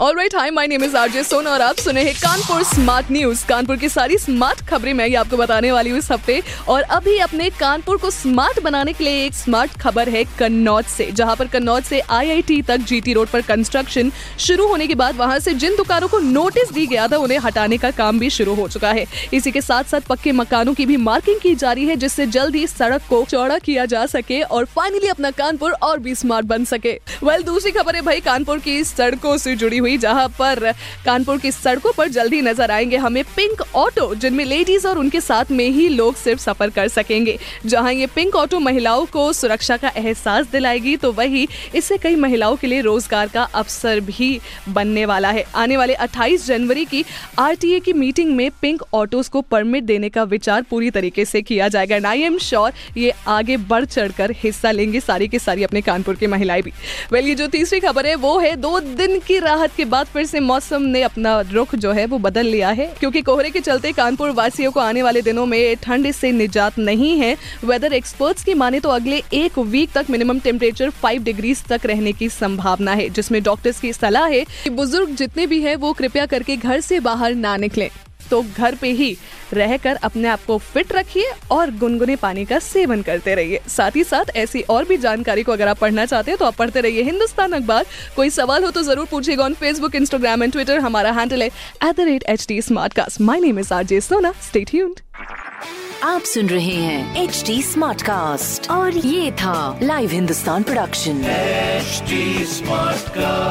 all right hi my name is RJ Sona और आप सुने हैं कानपुर स्मार्ट न्यूज़ कानपुर की सारी स्मार्ट खबरें मैं ये आपको बताने वाली हूँ इस हफ़्ते। और अभी अपने कानपुर को स्मार्ट बनाने के लिए एक स्मार्ट खबर है कन्नौज से, जहाँ पर कन्नौज से आईआईटी तक जीटी रोड पर कंस्ट्रक्शन शुरू होने के बाद वहाँ से जिन दुकानों को नोटिस दी गया था, उन्हें हटाने का काम भी शुरू हो चुका है। इसी के साथ साथ पक्के मकानों की भी मार्किंग की जा रही है, जिससे जल्द ही सड़क को चौड़ा किया जा सके और फाइनली अपना कानपुर और भी स्मार्ट बन सके। वेल दूसरी खबर है भाई, कानपुर की सड़कों से जुड़ी हुई, जहाँ पर कानपुर की सड़कों पर जल्दी नज़र आएँगे हमें पिंक ऑटो, जिनमें लेडीज़ और उनके साथ में ही लोग सिर्फ़ सफ़र कर सकेंगे। जहाँ ये पिंक ऑटो महिलाओं को सुरक्षा का एहसास दिलाएगी तो वही इससे कई महिलाओं के लिए रोज़गार का अवसर भी बनने वाला है। आने वाले 28 जनवरी की आरटीए की मीटिंग में पिंक ऑटोज को परमिट देने का विचार पूरी तरीके से किया जाएगा। एंड आई एम श्योर ये आगे बढ़ चढ़कर हिस्सा लेंगे सारी की सारी अपने कानपुर की महिलाएँ भी। वेल, ये जो तीसरी खबर है, वो है दो दिन की राहत के बाद फिर से मौसम ने अपना रुख जो है वो बदल लिया है। क्योंकि कोहरे के चलते कानपुर वासियों को आने वाले दिनों में ठंड से निजात नहीं है। वेदर एक्सपर्ट्स की माने तो अगले एक वीक तक मिनिमम टेम्परेचर फाइव डिग्रीज तक रहने की संभावना है, जिसमें डॉक्टर्स की सलाह है कि बुज़ुर्ग जितने भी है वो कृपया करके घर से बाहर ना निकलें। तो घर पे ही रहकर अपने आप को फिट रखिए और गुनगुने पानी का सेवन करते रहिए। साथ ही साथ ऐसी और भी जानकारी को अगर आप पढ़ना चाहते हैं तो आप पढ़ते रहिए हिंदुस्तान अखबार। कोई सवाल हो तो ज़रूर पूछिएगा on Facebook Instagram and Twitter हमारा हैंडल है at the rate H D smart cast my name is R J Sona stay tuned आप सुन रहे हैं एच डी स्मार्ट कास्ट और ये था live Hindustan production HD Smartcast.